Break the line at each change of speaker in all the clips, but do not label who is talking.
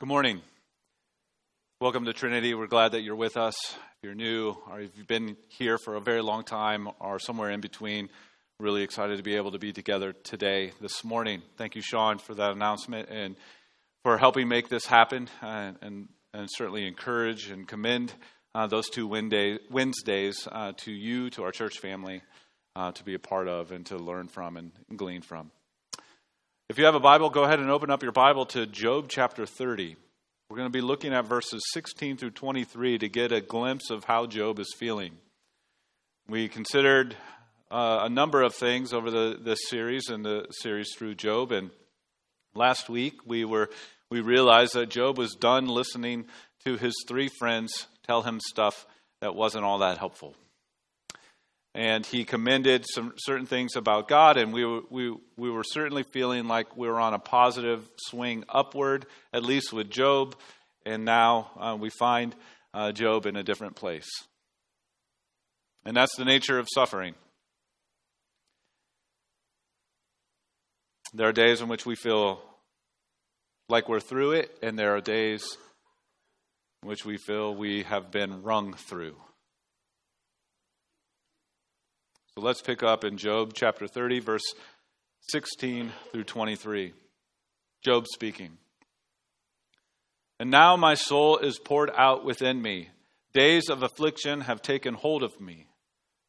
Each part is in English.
Good morning. Welcome to Trinity. We're glad that you're with us. If you're new or if you've been here for a very long time or somewhere in between, really excited to be able to be together today, this morning. Thank you, Sean, for that announcement and for helping make this happen and, and, and certainly encourage and commend uh, those two Wednesdays uh, to you, to our church family, uh, to be a part of and to learn from and glean from. If you have a Bible, go ahead and open up your Bible to Job chapter 30. We're going to be looking at verses 16 through 23 to get a glimpse of how Job is feeling. We considered uh, a number of things over the, this series and the series through Job. And last week we were we realized that Job was done listening to his three friends tell him stuff that wasn't all that helpful and he commended some certain things about God, and we, we, we were certainly feeling like we were on a positive swing upward, at least with Job, and now uh, we find uh, Job in a different place. And that's the nature of suffering. There are days in which we feel like we're through it, and there are days in which we feel we have been wrung through. So let's pick up in Job chapter 30, verse 16 through 23. Job speaking. And now my soul is poured out within me. Days of affliction have taken hold of me.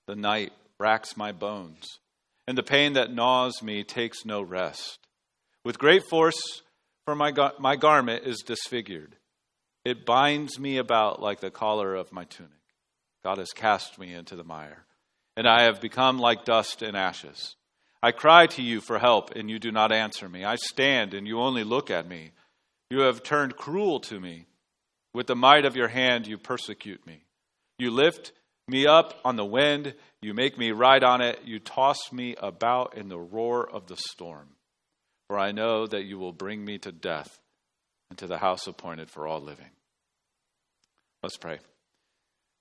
The night racks my bones, and the pain that gnaws me takes no rest. With great force, for my, gar- my garment is disfigured. It binds me about like the collar of my tunic. God has cast me into the mire and I have become like dust and ashes. I cry to you for help, and you do not answer me. I stand, and you only look at me. You have turned cruel to me. With the might of your hand, you persecute me. You lift me up on the wind. You make me ride on it. You toss me about in the roar of the storm. For I know that you will bring me to death and to the house appointed for all living. Let's pray.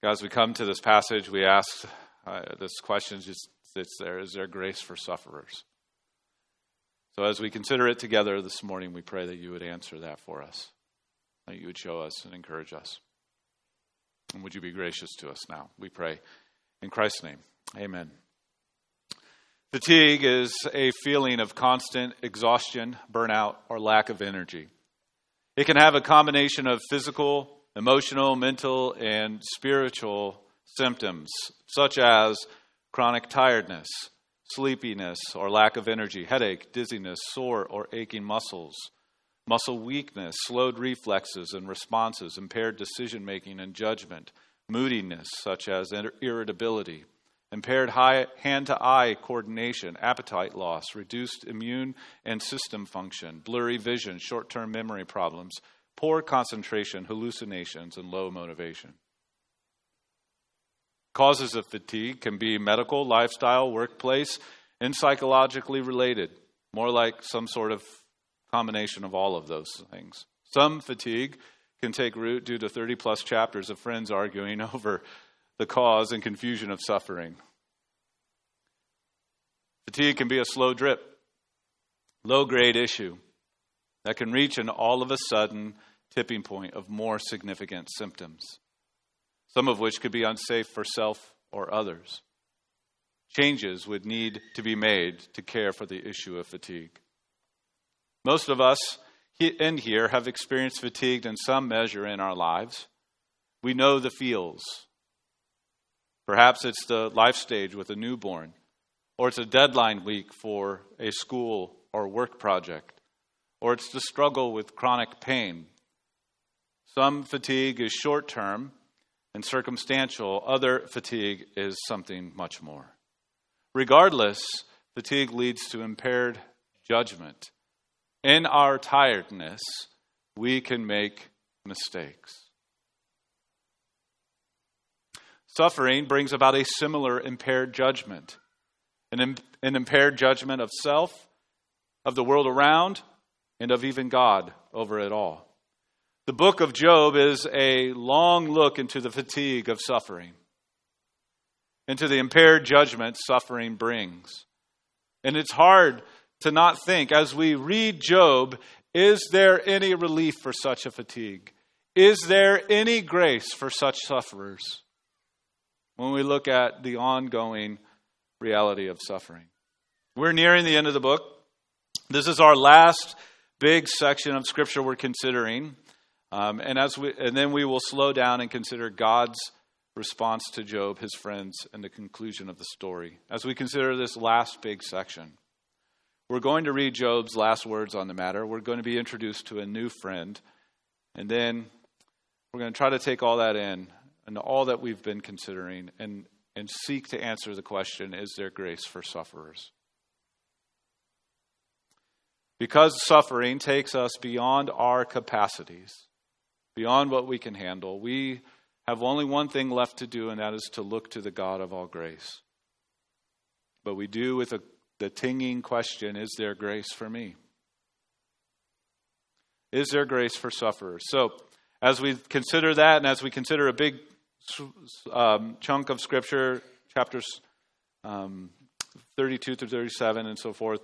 As we come to this passage, we ask uh, this question just sits there Is there grace for sufferers? So, as we consider it together this morning, we pray that you would answer that for us, that you would show us and encourage us. And would you be gracious to us now? We pray in Christ's name. Amen. Fatigue is a feeling of constant exhaustion, burnout, or lack of energy. It can have a combination of physical, emotional, mental, and spiritual symptoms such as chronic tiredness, sleepiness or lack of energy, headache, dizziness, sore or aching muscles, muscle weakness, slowed reflexes and responses, impaired decision making and judgment, moodiness such as irritability, impaired hand to eye coordination, appetite loss, reduced immune and system function, blurry vision, short term memory problems, poor concentration, hallucinations, and low motivation. Causes of fatigue can be medical, lifestyle, workplace, and psychologically related, more like some sort of combination of all of those things. Some fatigue can take root due to 30 plus chapters of friends arguing over the cause and confusion of suffering. Fatigue can be a slow drip, low grade issue that can reach an all of a sudden tipping point of more significant symptoms some of which could be unsafe for self or others. Changes would need to be made to care for the issue of fatigue. Most of us in here have experienced fatigue in some measure in our lives. We know the feels. Perhaps it's the life stage with a newborn, or it's a deadline week for a school or work project, or it's the struggle with chronic pain. Some fatigue is short term and circumstantial, other fatigue is something much more. Regardless, fatigue leads to impaired judgment. In our tiredness, we can make mistakes. Suffering brings about a similar impaired judgment an, an impaired judgment of self, of the world around, and of even God over it all. The book of Job is a long look into the fatigue of suffering, into the impaired judgment suffering brings. And it's hard to not think, as we read Job, Is there any relief for such a fatigue? Is there any grace for such sufferers? When we look at the ongoing reality of suffering, we're nearing the end of the book. This is our last big section of scripture we're considering. Um, and, as we, and then we will slow down and consider God's response to Job, his friends, and the conclusion of the story. As we consider this last big section, we're going to read Job's last words on the matter. We're going to be introduced to a new friend. And then we're going to try to take all that in and all that we've been considering and, and seek to answer the question is there grace for sufferers? Because suffering takes us beyond our capacities, beyond what we can handle, we have only one thing left to do, and that is to look to the God of all grace. But we do with a, the tinging question is there grace for me? Is there grace for sufferers? So, as we consider that, and as we consider a big um, chunk of Scripture, chapters um, 32 through 37 and so forth,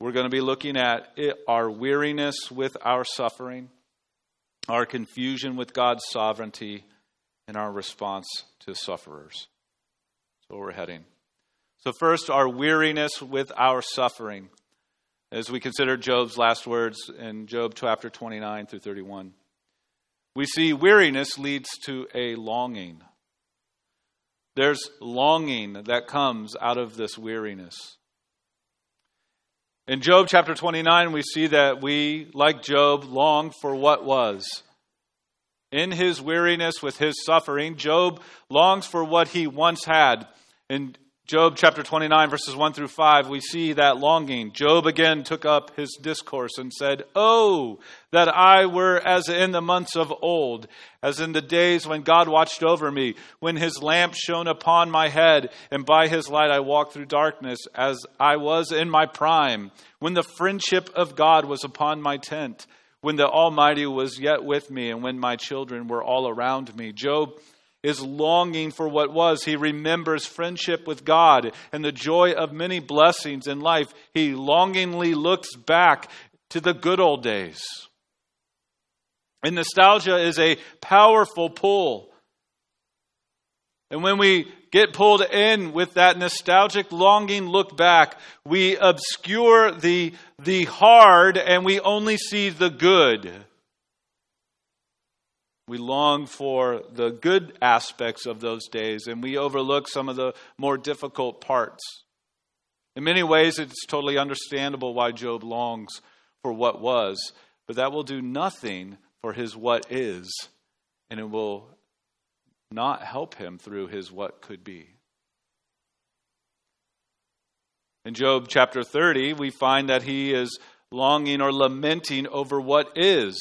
we're going to be looking at it, our weariness with our suffering, our confusion with God's sovereignty, and our response to sufferers. So we're heading. So, first, our weariness with our suffering, as we consider Job's last words in Job chapter 29 through 31. We see weariness leads to a longing. There's longing that comes out of this weariness. In Job chapter 29, we see that we, like Job, long for what was. In his weariness with his suffering, Job longs for what he once had. In Job chapter 29, verses 1 through 5, we see that longing. Job again took up his discourse and said, Oh, that I were as in the months of old, as in the days when God watched over me, when his lamp shone upon my head, and by his light I walked through darkness, as I was in my prime, when the friendship of God was upon my tent when the Almighty was yet with me and when my children were all around me. Job is longing for what was. He remembers friendship with God and the joy of many blessings in life. He longingly looks back to the good old days. And nostalgia is a powerful pull. And when we get pulled in with that nostalgic longing look back, we obscure the, the hard and we only see the good. We long for the good aspects of those days and we overlook some of the more difficult parts. In many ways, it's totally understandable why Job longs for what was, but that will do nothing for his what is, and it will not help him through his what could be. In Job chapter 30, we find that he is longing or lamenting over what is.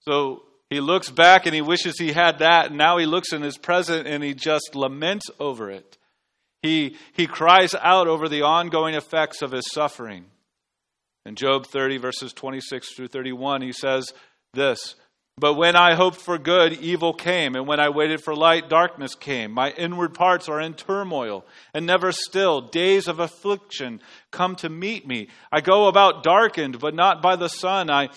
So he looks back and he wishes he had that, and now he looks in his present and he just laments over it. He, he cries out over the ongoing effects of his suffering. In Job 30, verses 26 through 31, he says this but when I hoped for good, evil came, and when I waited for light, darkness came. My inward parts are in turmoil and never still. Days of affliction come to meet me. I go about darkened, but not by the sun. I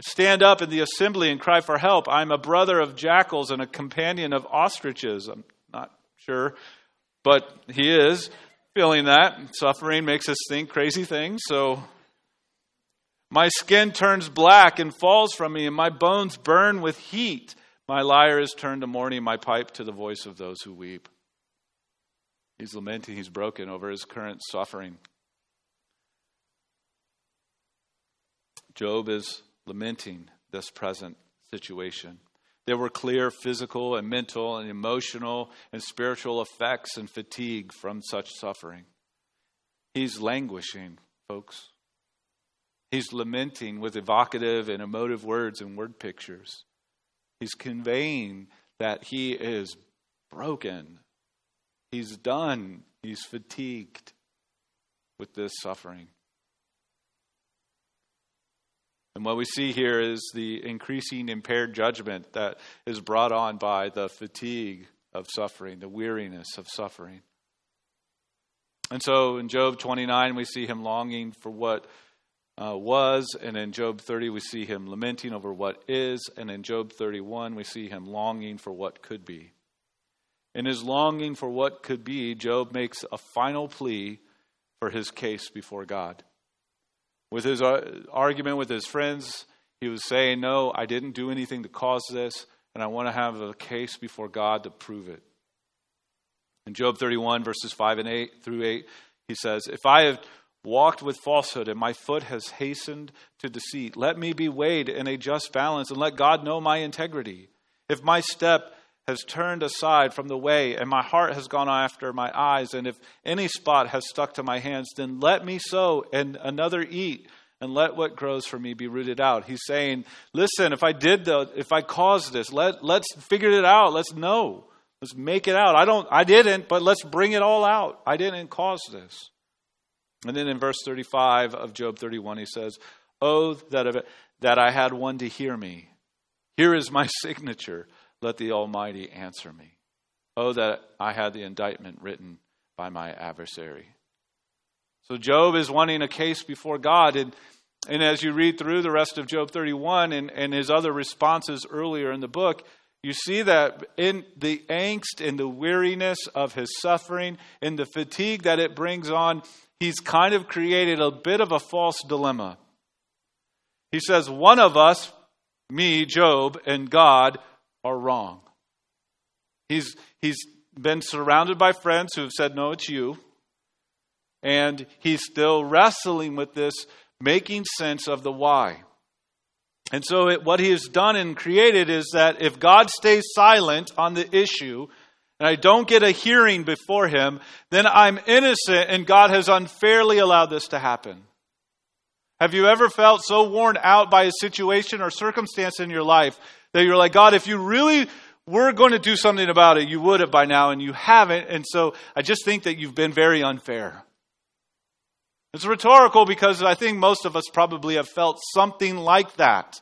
stand up in the assembly and cry for help. I'm a brother of jackals and a companion of ostriches. I'm not sure, but he is feeling that. Suffering makes us think crazy things, so my skin turns black and falls from me, and my bones burn with heat. My lyre is turned to mourning, my pipe to the voice of those who weep. He's lamenting, he's broken over his current suffering. Job is lamenting this present situation. There were clear physical and mental and emotional and spiritual effects and fatigue from such suffering. He's languishing, folks. He's lamenting with evocative and emotive words and word pictures. He's conveying that he is broken. He's done. He's fatigued with this suffering. And what we see here is the increasing impaired judgment that is brought on by the fatigue of suffering, the weariness of suffering. And so in Job 29, we see him longing for what uh, was. And in Job 30, we see him lamenting over what is. And in Job 31, we see him longing for what could be. In his longing for what could be, Job makes a final plea for his case before God. With his uh, argument with his friends, he was saying, No, I didn't do anything to cause this, and I want to have a case before God to prove it. In Job 31, verses 5 and 8 through 8, he says, If I have walked with falsehood and my foot has hastened to deceit, let me be weighed in a just balance and let God know my integrity. If my step has turned aside from the way and my heart has gone after my eyes, and if any spot has stuck to my hands, then let me sow and another eat and let what grows for me be rooted out. He's saying, listen, if I did the, if I caused this, let, let's figure it out. Let's know. Let's make it out. I don't, I didn't, but let's bring it all out. I didn't cause this. And then in verse 35 of Job 31, he says, Oh, that, that I had one to hear me. Here is my signature. Let the Almighty answer me. Oh, that I had the indictment written by my adversary. So Job is wanting a case before God. And, and as you read through the rest of Job 31 and, and his other responses earlier in the book, you see that in the angst and the weariness of his suffering, in the fatigue that it brings on, he's kind of created a bit of a false dilemma. He says, One of us, me, Job, and God are wrong. He's, he's been surrounded by friends who have said, No, it's you. And he's still wrestling with this, making sense of the why. And so, it, what he has done and created is that if God stays silent on the issue, and I don't get a hearing before him, then I'm innocent and God has unfairly allowed this to happen. Have you ever felt so worn out by a situation or circumstance in your life that you're like, God, if you really were going to do something about it, you would have by now, and you haven't. And so I just think that you've been very unfair. It's rhetorical because I think most of us probably have felt something like that.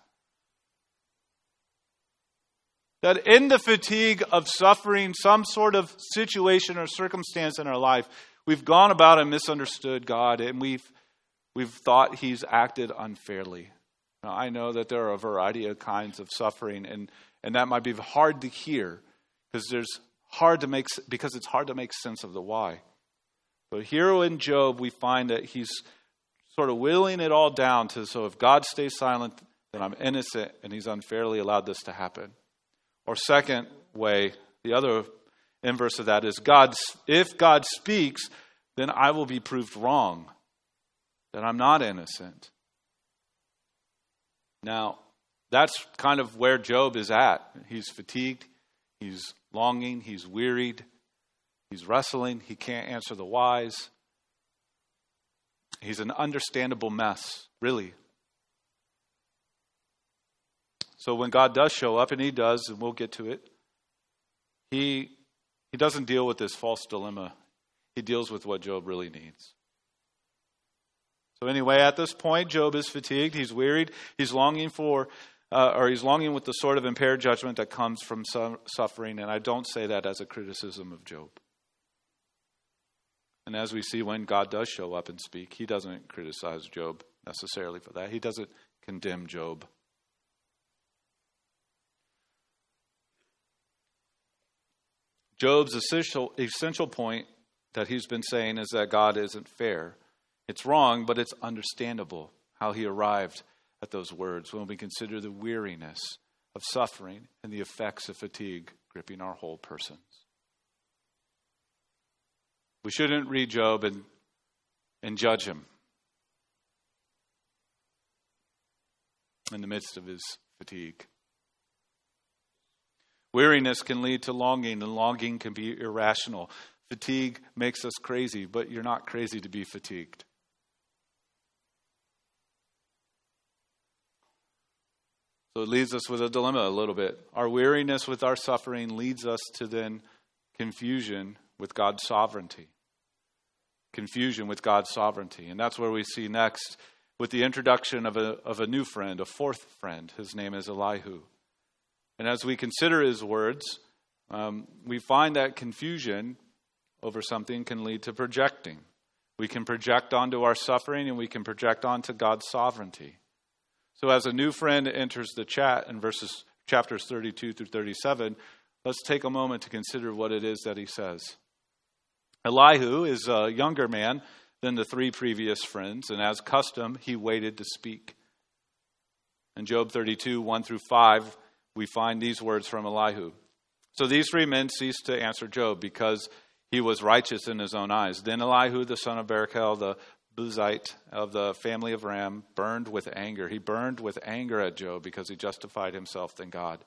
That in the fatigue of suffering some sort of situation or circumstance in our life, we've gone about and misunderstood God and we've, we've thought He's acted unfairly. Now, I know that there are a variety of kinds of suffering, and, and that might be hard to hear because there's hard to make because it's hard to make sense of the why. But here in Job, we find that he's sort of willing it all down to so if God stays silent, then I'm innocent, and he's unfairly allowed this to happen. Or second way, the other inverse of that is God. If God speaks, then I will be proved wrong, that I'm not innocent. Now, that's kind of where Job is at. He's fatigued, he's longing, he's wearied, he's wrestling, he can't answer the whys. He's an understandable mess, really. So when God does show up, and he does, and we'll get to it, he, he doesn't deal with this false dilemma. He deals with what Job really needs. So, anyway, at this point, Job is fatigued. He's wearied. He's longing for, uh, or he's longing with the sort of impaired judgment that comes from suffering. And I don't say that as a criticism of Job. And as we see when God does show up and speak, he doesn't criticize Job necessarily for that, he doesn't condemn Job. Job's essential, essential point that he's been saying is that God isn't fair. It's wrong, but it's understandable how he arrived at those words when we consider the weariness of suffering and the effects of fatigue gripping our whole persons. We shouldn't read Job and, and judge him in the midst of his fatigue. Weariness can lead to longing, and longing can be irrational. Fatigue makes us crazy, but you're not crazy to be fatigued. So it leaves us with a dilemma a little bit. Our weariness with our suffering leads us to then confusion with God's sovereignty. Confusion with God's sovereignty. And that's where we see next with the introduction of a, of a new friend, a fourth friend. His name is Elihu. And as we consider his words, um, we find that confusion over something can lead to projecting, We can project onto our suffering and we can project onto God's sovereignty. So as a new friend enters the chat in verses chapters 32 through 37, let's take a moment to consider what it is that he says. Elihu is a younger man than the three previous friends, and as custom, he waited to speak. In Job 32, 1 through 5, we find these words from Elihu. So these three men ceased to answer Job because he was righteous in his own eyes. Then Elihu, the son of Barachel, the Buzite of the family of Ram, burned with anger. He burned with anger at Job because he justified himself than God.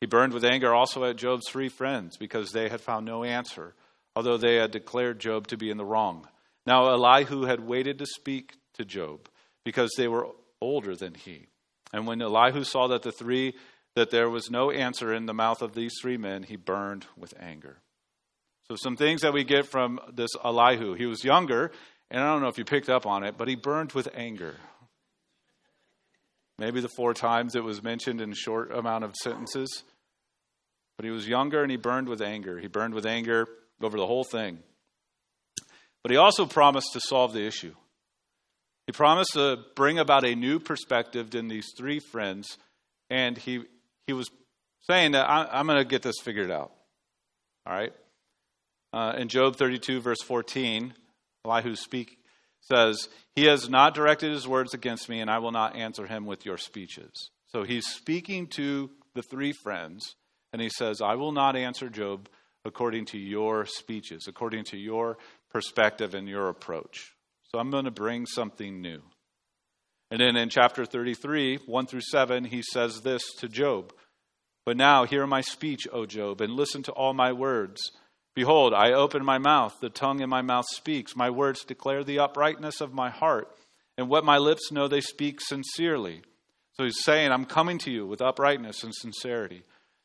He burned with anger also at Job's three friends because they had found no answer, although they had declared Job to be in the wrong. Now Elihu had waited to speak to Job because they were older than he. And when Elihu saw that the three that there was no answer in the mouth of these three men, he burned with anger. So some things that we get from this Elihu. He was younger, and I don't know if you picked up on it, but he burned with anger. Maybe the four times it was mentioned in a short amount of sentences. But he was younger and he burned with anger. He burned with anger over the whole thing. But he also promised to solve the issue. He promised to bring about a new perspective in these three friends, and he, he was saying that I, am going to get this figured out. All right? Uh, in Job 32, verse 14, Elihu speak, says, He has not directed his words against me, and I will not answer him with your speeches. So he's speaking to the three friends, and he says, I will not answer Job according to your speeches, according to your perspective and your approach. So I'm going to bring something new. And then in chapter 33, 1 through 7, he says this to Job But now hear my speech, O Job, and listen to all my words. Behold, I open my mouth, the tongue in my mouth speaks. My words declare the uprightness of my heart, and what my lips know they speak sincerely. So he's saying, I'm coming to you with uprightness and sincerity.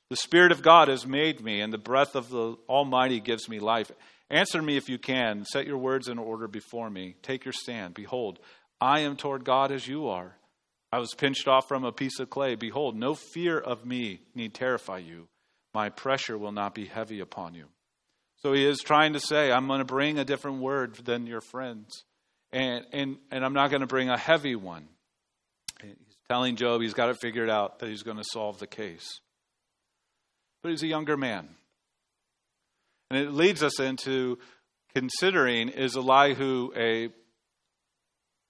The Spirit of God has made me, and the breath of the Almighty gives me life. Answer me if you can. Set your words in order before me. Take your stand. Behold, I am toward God as you are. I was pinched off from a piece of clay. Behold, no fear of me need terrify you. My pressure will not be heavy upon you. So he is trying to say, I'm going to bring a different word than your friends. And, and, and I'm not going to bring a heavy one. He's telling Job he's got it figured out that he's going to solve the case. But he's a younger man. And it leads us into considering is Elihu a,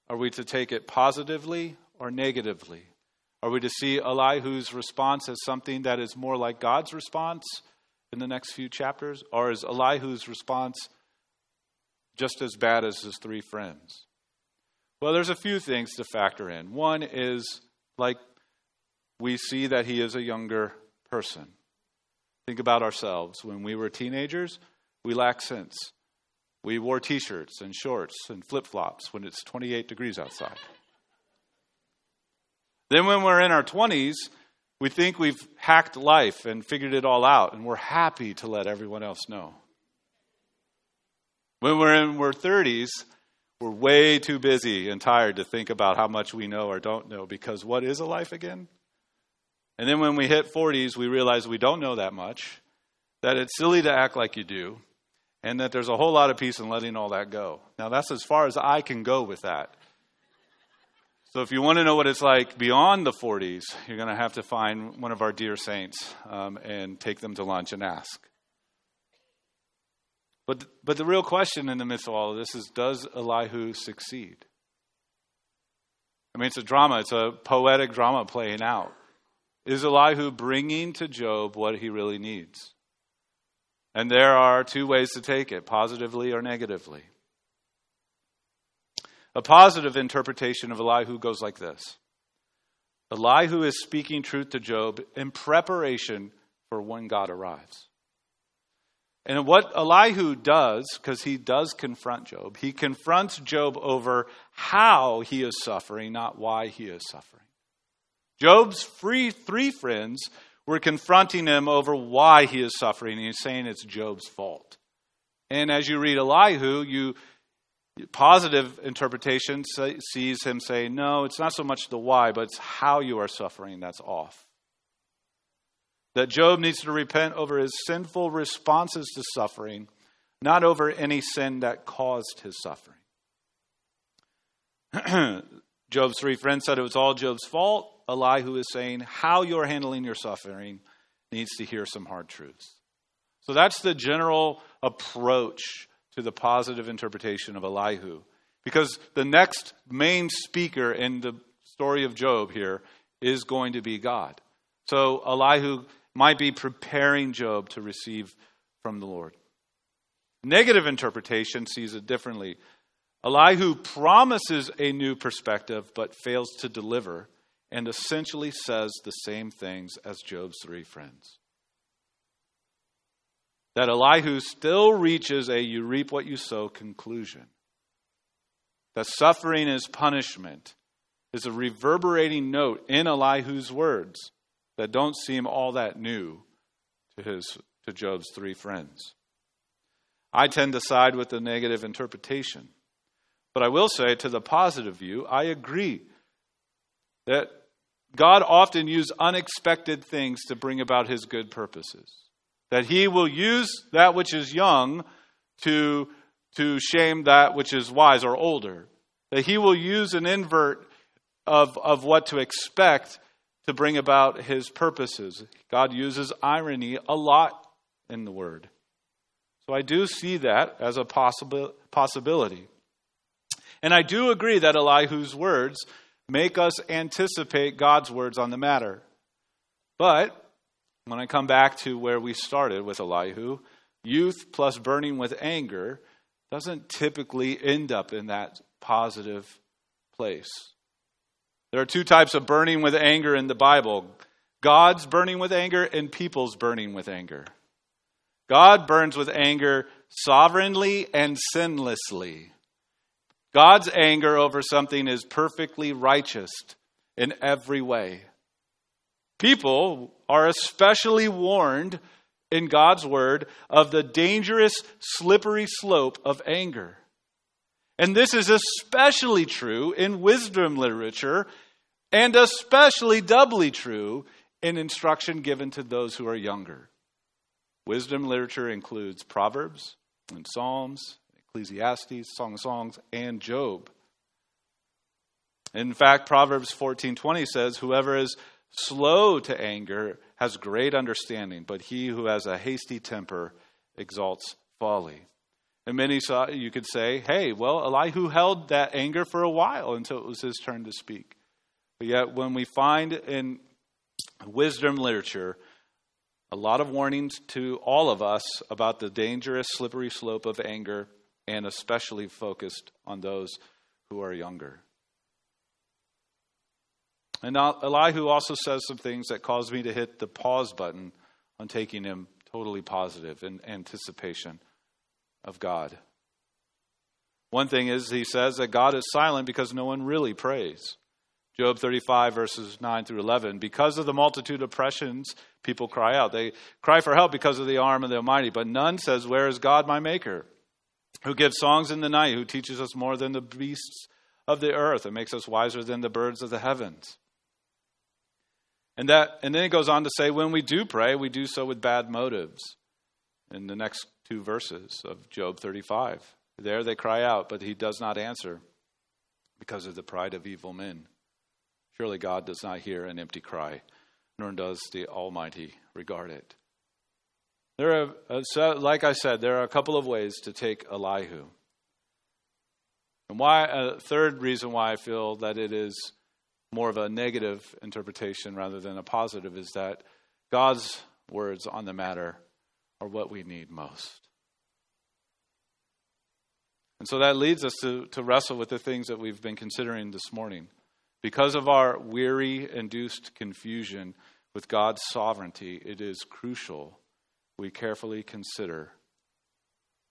are we to take it positively or negatively? Are we to see Elihu's response as something that is more like God's response in the next few chapters? Or is Elihu's response just as bad as his three friends? Well, there's a few things to factor in. One is like we see that he is a younger person. Think about ourselves. When we were teenagers, we lacked sense. We wore t shirts and shorts and flip flops when it's 28 degrees outside. Then, when we're in our 20s, we think we've hacked life and figured it all out, and we're happy to let everyone else know. When we're in our 30s, we're way too busy and tired to think about how much we know or don't know because what is a life again? And then when we hit 40s, we realize we don't know that much, that it's silly to act like you do, and that there's a whole lot of peace in letting all that go. Now, that's as far as I can go with that. So, if you want to know what it's like beyond the 40s, you're going to have to find one of our dear saints um, and take them to lunch and ask. But, but the real question in the midst of all of this is does Elihu succeed? I mean, it's a drama, it's a poetic drama playing out. Is Elihu bringing to Job what he really needs? And there are two ways to take it positively or negatively. A positive interpretation of Elihu goes like this Elihu is speaking truth to Job in preparation for when God arrives. And what Elihu does, because he does confront Job, he confronts Job over how he is suffering, not why he is suffering. Job's free, three friends were confronting him over why he is suffering, and he's saying it's Job's fault. And as you read Elihu, you Positive interpretation sees him say, No, it's not so much the why, but it's how you are suffering that's off. That Job needs to repent over his sinful responses to suffering, not over any sin that caused his suffering. Job's three friends said it was all Job's fault. Elihu is saying how you're handling your suffering needs to hear some hard truths. So that's the general approach to the positive interpretation of Elihu. Because the next main speaker in the story of Job here is going to be God. So Elihu might be preparing Job to receive from the Lord. Negative interpretation sees it differently. Elihu promises a new perspective but fails to deliver and essentially says the same things as Job's three friends. That Elihu still reaches a you reap what you sow conclusion. That suffering is punishment is a reverberating note in Elihu's words that don't seem all that new to his to Job's three friends. I tend to side with the negative interpretation. But I will say to the positive view, I agree that God often uses unexpected things to bring about his good purposes. That he will use that which is young to, to shame that which is wise or older. That he will use an invert of, of what to expect to bring about his purposes. God uses irony a lot in the word. So I do see that as a possible, possibility. And I do agree that Elihu's words make us anticipate God's words on the matter. But when I come back to where we started with Elihu, youth plus burning with anger doesn't typically end up in that positive place. There are two types of burning with anger in the Bible God's burning with anger and people's burning with anger. God burns with anger sovereignly and sinlessly. God's anger over something is perfectly righteous in every way. People are especially warned in God's word of the dangerous, slippery slope of anger. And this is especially true in wisdom literature and especially doubly true in instruction given to those who are younger. Wisdom literature includes Proverbs and Psalms Ecclesiastes, Song of Songs, and Job. In fact, Proverbs 14:20 says, "Whoever is slow to anger has great understanding, but he who has a hasty temper exalts folly." And many saw you could say, "Hey, well, Elihu held that anger for a while until it was his turn to speak." But yet when we find in wisdom literature a lot of warnings to all of us about the dangerous slippery slope of anger and especially focused on those who are younger. And Elihu also says some things that caused me to hit the pause button on taking him totally positive in anticipation of God. One thing is, he says that God is silent because no one really prays. Job 35, verses 9 through 11. Because of the multitude of oppressions, people cry out. They cry for help because of the arm of the Almighty, but none says, Where is God my Maker? Who gives songs in the night, who teaches us more than the beasts of the earth and makes us wiser than the birds of the heavens. And that and then it goes on to say when we do pray, we do so with bad motives. In the next two verses of Job 35. There they cry out, but he does not answer because of the pride of evil men. Surely God does not hear an empty cry, nor does the Almighty regard it. There are, uh, like I said, there are a couple of ways to take Elihu. And why a third reason why I feel that it is more of a negative interpretation rather than a positive is that God's words on the matter are what we need most. And so that leads us to, to wrestle with the things that we've been considering this morning. Because of our weary induced confusion with God's sovereignty, it is crucial we carefully consider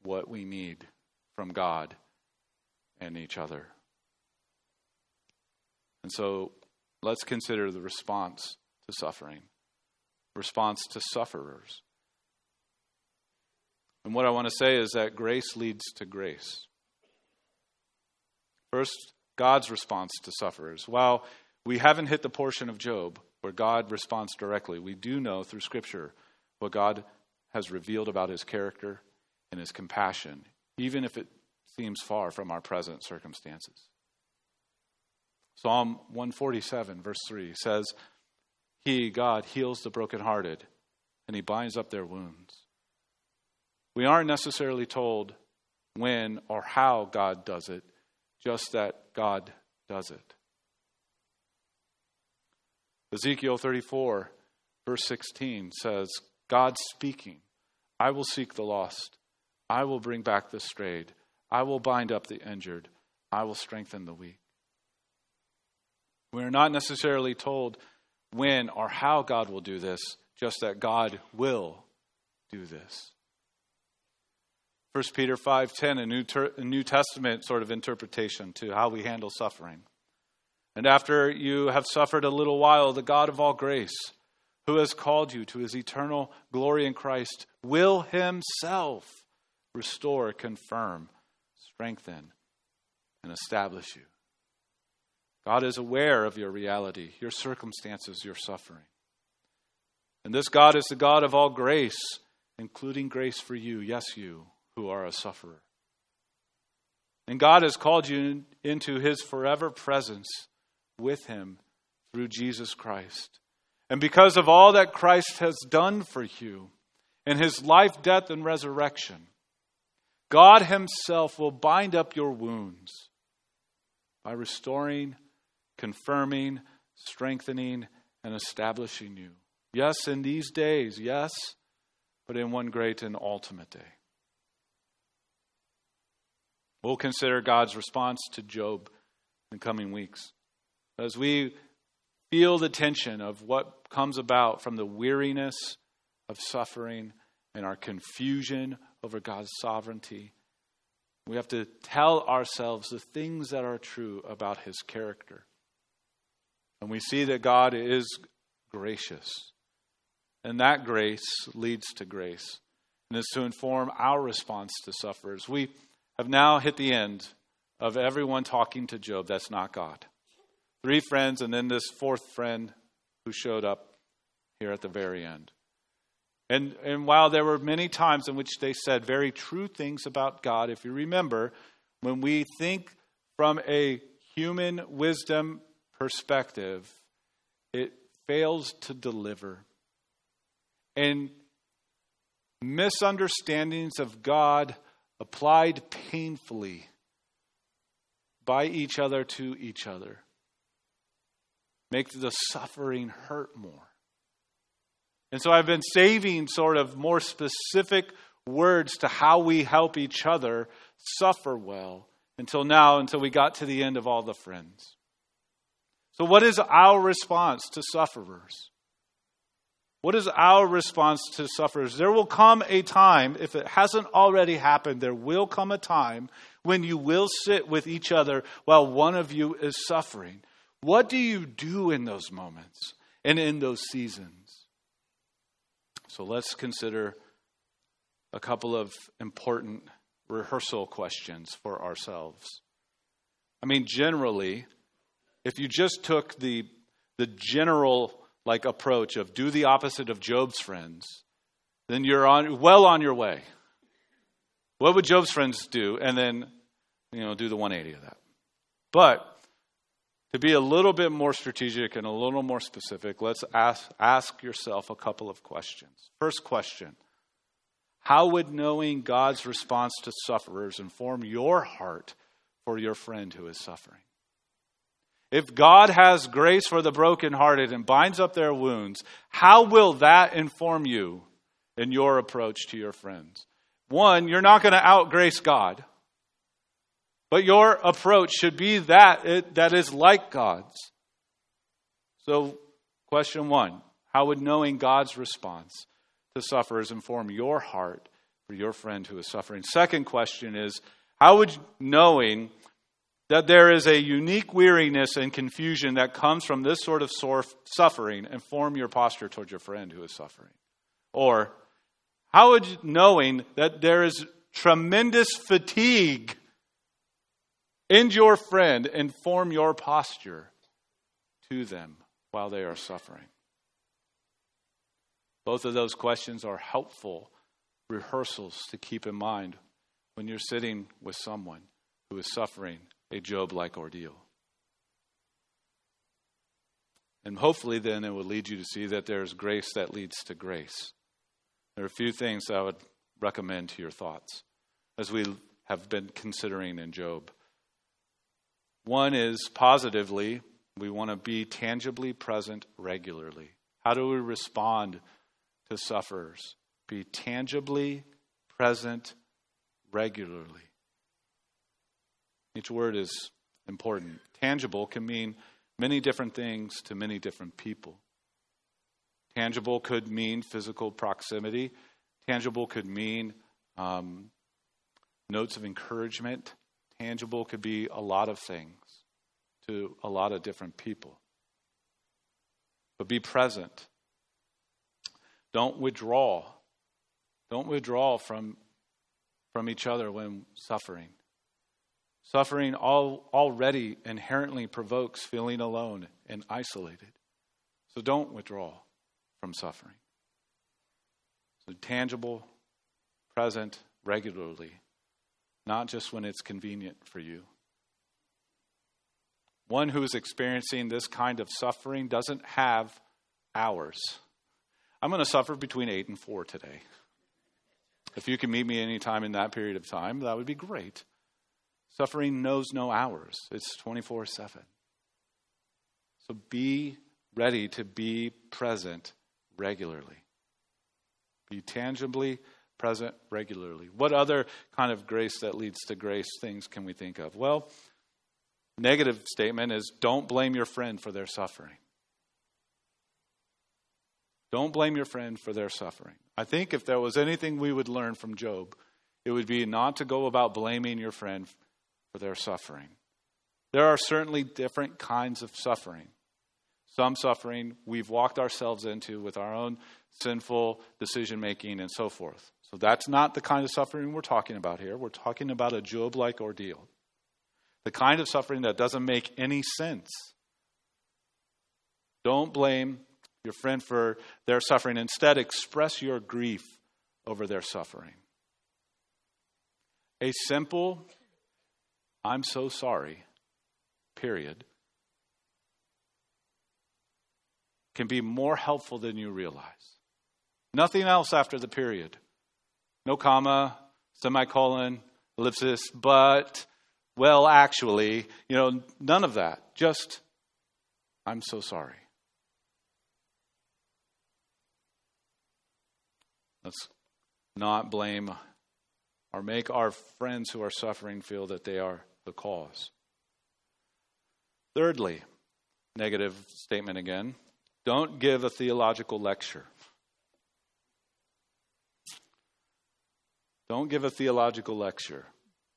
what we need from God and each other. And so let's consider the response to suffering, response to sufferers. And what I want to say is that grace leads to grace. First, God's response to sufferers. While we haven't hit the portion of Job where God responds directly, we do know through Scripture what God has revealed about his character and his compassion, even if it seems far from our present circumstances. Psalm 147, verse 3 says, He, God, heals the brokenhearted, and He binds up their wounds. We aren't necessarily told when or how God does it, just that God does it. Ezekiel 34, verse 16 says, God speaking, I will seek the lost, I will bring back the strayed, I will bind up the injured, I will strengthen the weak. We are not necessarily told when or how God will do this, just that God will do this. 1 Peter 5:10 a New ter- a New Testament sort of interpretation to how we handle suffering. And after you have suffered a little while the God of all grace who has called you to his eternal glory in Christ will himself restore, confirm, strengthen and establish you. God is aware of your reality, your circumstances, your suffering. And this God is the God of all grace, including grace for you, yes, you who are a sufferer. And God has called you into his forever presence with him through Jesus Christ. And because of all that Christ has done for you in his life, death, and resurrection, God himself will bind up your wounds by restoring, confirming, strengthening, and establishing you. Yes, in these days, yes, but in one great and ultimate day. We'll consider God's response to Job in coming weeks. As we feel the tension of what comes about from the weariness of suffering and our confusion over God's sovereignty, we have to tell ourselves the things that are true about his character. And we see that God is gracious. And that grace leads to grace and is to inform our response to sufferers. We have now hit the end of everyone talking to Job that's not God. Three friends, and then this fourth friend who showed up here at the very end. And, and while there were many times in which they said very true things about God, if you remember, when we think from a human wisdom perspective, it fails to deliver. And misunderstandings of God applied painfully by each other to each other make the suffering hurt more. And so I've been saving sort of more specific words to how we help each other suffer well until now, until we got to the end of all the friends. So, what is our response to sufferers? What is our response to sufferers? There will come a time, if it hasn't already happened, there will come a time when you will sit with each other while one of you is suffering. What do you do in those moments and in those seasons? So let's consider a couple of important rehearsal questions for ourselves. I mean, generally, if you just took the, the general like approach of do the opposite of Job's friends, then you're on well on your way. What would Job's friends do? And then, you know, do the 180 of that. But to be a little bit more strategic and a little more specific, let's ask, ask yourself a couple of questions. First question How would knowing God's response to sufferers inform your heart for your friend who is suffering? If God has grace for the brokenhearted and binds up their wounds, how will that inform you in your approach to your friends? One, you're not going to outgrace God, but your approach should be that it, that is like God's. So, question one How would knowing God's response to sufferers inform your heart for your friend who is suffering? Second question is How would knowing that there is a unique weariness and confusion that comes from this sort of suffering inform your posture towards your friend who is suffering? Or how would knowing that there is tremendous fatigue in your friend and form your posture to them while they are suffering? Both of those questions are helpful rehearsals to keep in mind when you're sitting with someone who is suffering a Job like ordeal. And hopefully, then it will lead you to see that there's grace that leads to grace. There are a few things I would recommend to your thoughts as we have been considering in Job. One is positively, we want to be tangibly present regularly. How do we respond to sufferers? Be tangibly present regularly. Each word is important. Tangible can mean many different things to many different people. Tangible could mean physical proximity, tangible could mean um, notes of encouragement. Tangible could be a lot of things to a lot of different people. But be present. Don't withdraw. Don't withdraw from, from each other when suffering. Suffering all, already inherently provokes feeling alone and isolated. So don't withdraw from suffering. So tangible, present, regularly, not just when it's convenient for you. One who is experiencing this kind of suffering doesn't have hours. I'm going to suffer between 8 and 4 today. If you can meet me anytime in that period of time, that would be great. Suffering knows no hours, it's 24 7. So be ready to be present regularly. Be tangibly present regularly. What other kind of grace that leads to grace things can we think of? Well, negative statement is don't blame your friend for their suffering. Don't blame your friend for their suffering. I think if there was anything we would learn from Job, it would be not to go about blaming your friend for their suffering. There are certainly different kinds of suffering. Some suffering we've walked ourselves into with our own sinful decision making and so forth. So that's not the kind of suffering we're talking about here. We're talking about a Job like ordeal. The kind of suffering that doesn't make any sense. Don't blame your friend for their suffering. Instead, express your grief over their suffering. A simple I'm so sorry, period, can be more helpful than you realize. Nothing else after the period. No comma, semicolon, ellipsis, but, well, actually, you know, none of that. Just, I'm so sorry. Let's not blame or make our friends who are suffering feel that they are the cause. Thirdly, negative statement again don't give a theological lecture. Don't give a theological lecture.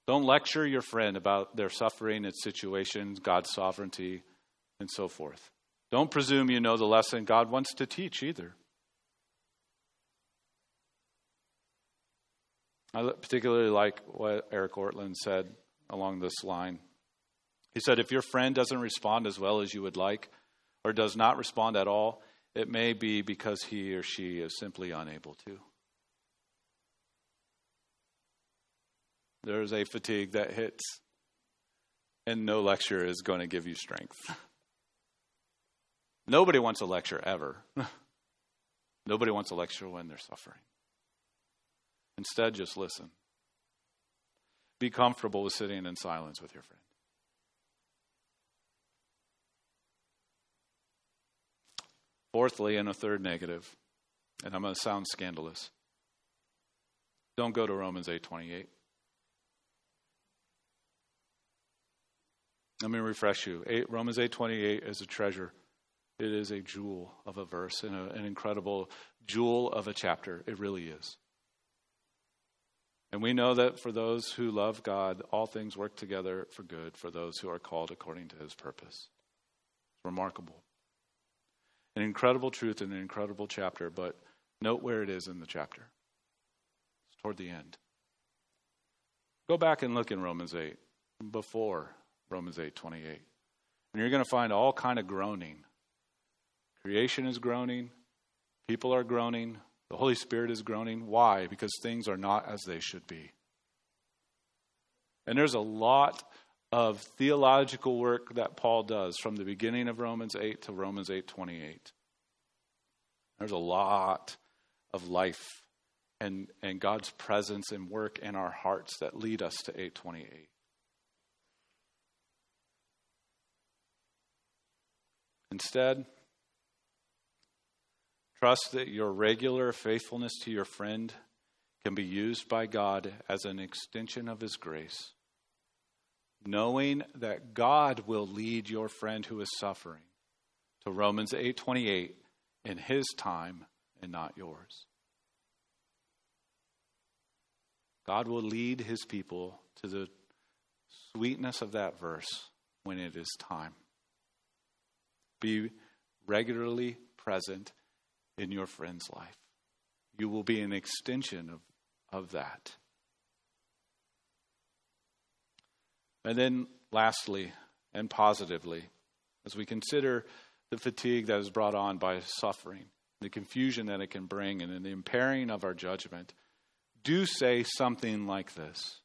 Don't lecture your friend about their suffering, its situations, God's sovereignty, and so forth. Don't presume you know the lesson God wants to teach either. I particularly like what Eric Ortlund said along this line. He said, If your friend doesn't respond as well as you would like, or does not respond at all, it may be because he or she is simply unable to. There's a fatigue that hits, and no lecture is going to give you strength. Nobody wants a lecture ever. Nobody wants a lecture when they're suffering. Instead, just listen. Be comfortable with sitting in silence with your friend. Fourthly, and a third negative, and I'm going to sound scandalous. Don't go to Romans 8:28. Let me refresh you. Eight, Romans 8:28 is a treasure. It is a jewel of a verse and a, an incredible jewel of a chapter. It really is. And we know that for those who love God, all things work together for good for those who are called according to his purpose. It's remarkable. An incredible truth in an incredible chapter, but note where it is in the chapter. It's toward the end. Go back and look in Romans 8, before Romans 8 28. And you're going to find all kind of groaning. Creation is groaning, people are groaning, The Holy Spirit is groaning. Why? Because things are not as they should be. And there's a lot of theological work that Paul does from the beginning of Romans 8 to Romans 8:28. There's a lot of life and, and God's presence and work in our hearts that lead us to 828. Instead, trust that your regular faithfulness to your friend can be used by God as an extension of His grace, knowing that God will lead your friend who is suffering to Romans 8:28 in His time and not yours. God will lead His people to the sweetness of that verse when it is time. Be regularly present in your friend's life. You will be an extension of, of that. And then, lastly, and positively, as we consider the fatigue that is brought on by suffering, the confusion that it can bring, and the impairing of our judgment, do say something like this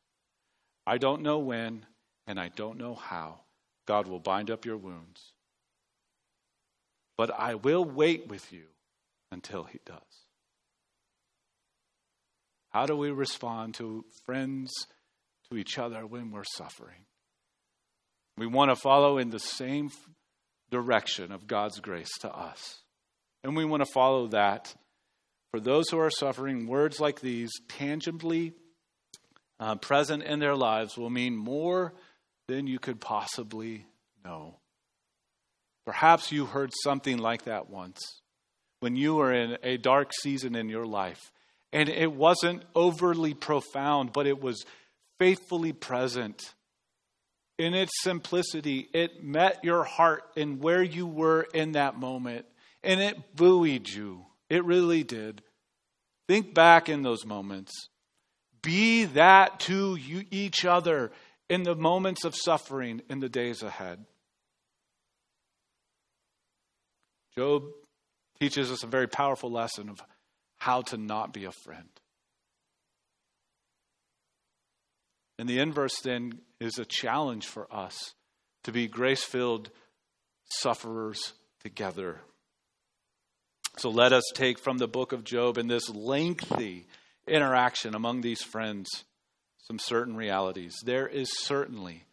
I don't know when, and I don't know how God will bind up your wounds but I will wait with you until he does. How do we respond to friends, to each other when we're suffering? We want to follow in the same direction of God's grace to us. And we want to follow that. For those who are suffering, words like these, tangibly uh, present in their lives, will mean more than you could possibly know. Perhaps you heard something like that once when you were in a dark season in your life. And it wasn't overly profound, but it was faithfully present. In its simplicity, it met your heart in where you were in that moment, and it buoyed you. It really did. Think back in those moments. Be that to you, each other in the moments of suffering in the days ahead. Job teaches us a very powerful lesson of how to not be a friend. And the inverse then is a challenge for us to be grace filled sufferers together. So let us take from the book of Job in this lengthy interaction among these friends some certain realities. There is certainly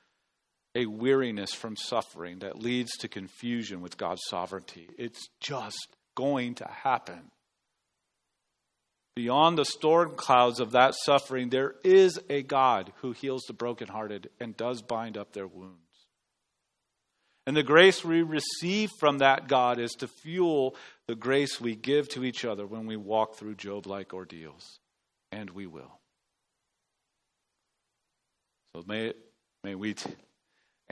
a weariness from suffering that leads to confusion with God's sovereignty. It's just going to happen. Beyond the storm clouds of that suffering, there is a God who heals the brokenhearted and does bind up their wounds. And the grace we receive from that God is to fuel the grace we give to each other when we walk through Job like ordeals. And we will. So may, may we. T-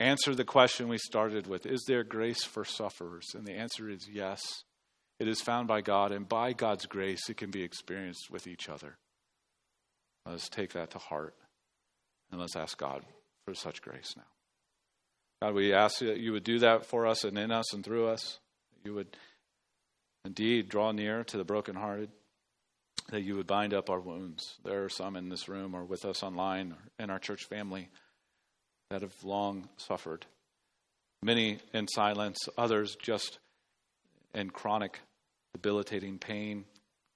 answer the question we started with Is there grace for sufferers? And the answer is yes. It is found by God, and by God's grace, it can be experienced with each other. Let's take that to heart, and let's ask God for such grace now. God, we ask that you would do that for us and in us and through us. You would indeed draw near to the brokenhearted, that you would bind up our wounds. There are some in this room or with us online or in our church family that have long suffered. Many in silence, others just in chronic, debilitating pain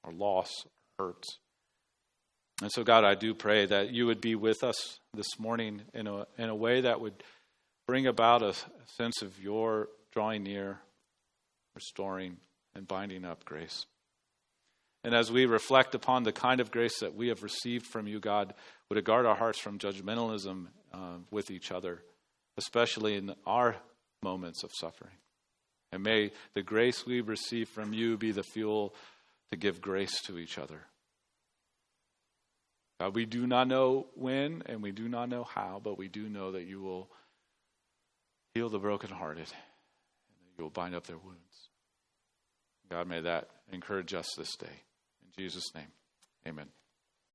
or loss, or hurts. And so, God, I do pray that you would be with us this morning in a, in a way that would bring about a sense of your drawing near, restoring, and binding up grace. And as we reflect upon the kind of grace that we have received from you, God, would it guard our hearts from judgmentalism uh, with each other, especially in our moments of suffering. And may the grace we receive from you be the fuel to give grace to each other. God, we do not know when and we do not know how, but we do know that you will heal the brokenhearted and that you will bind up their wounds. God, may that encourage us this day. In Jesus' name, amen.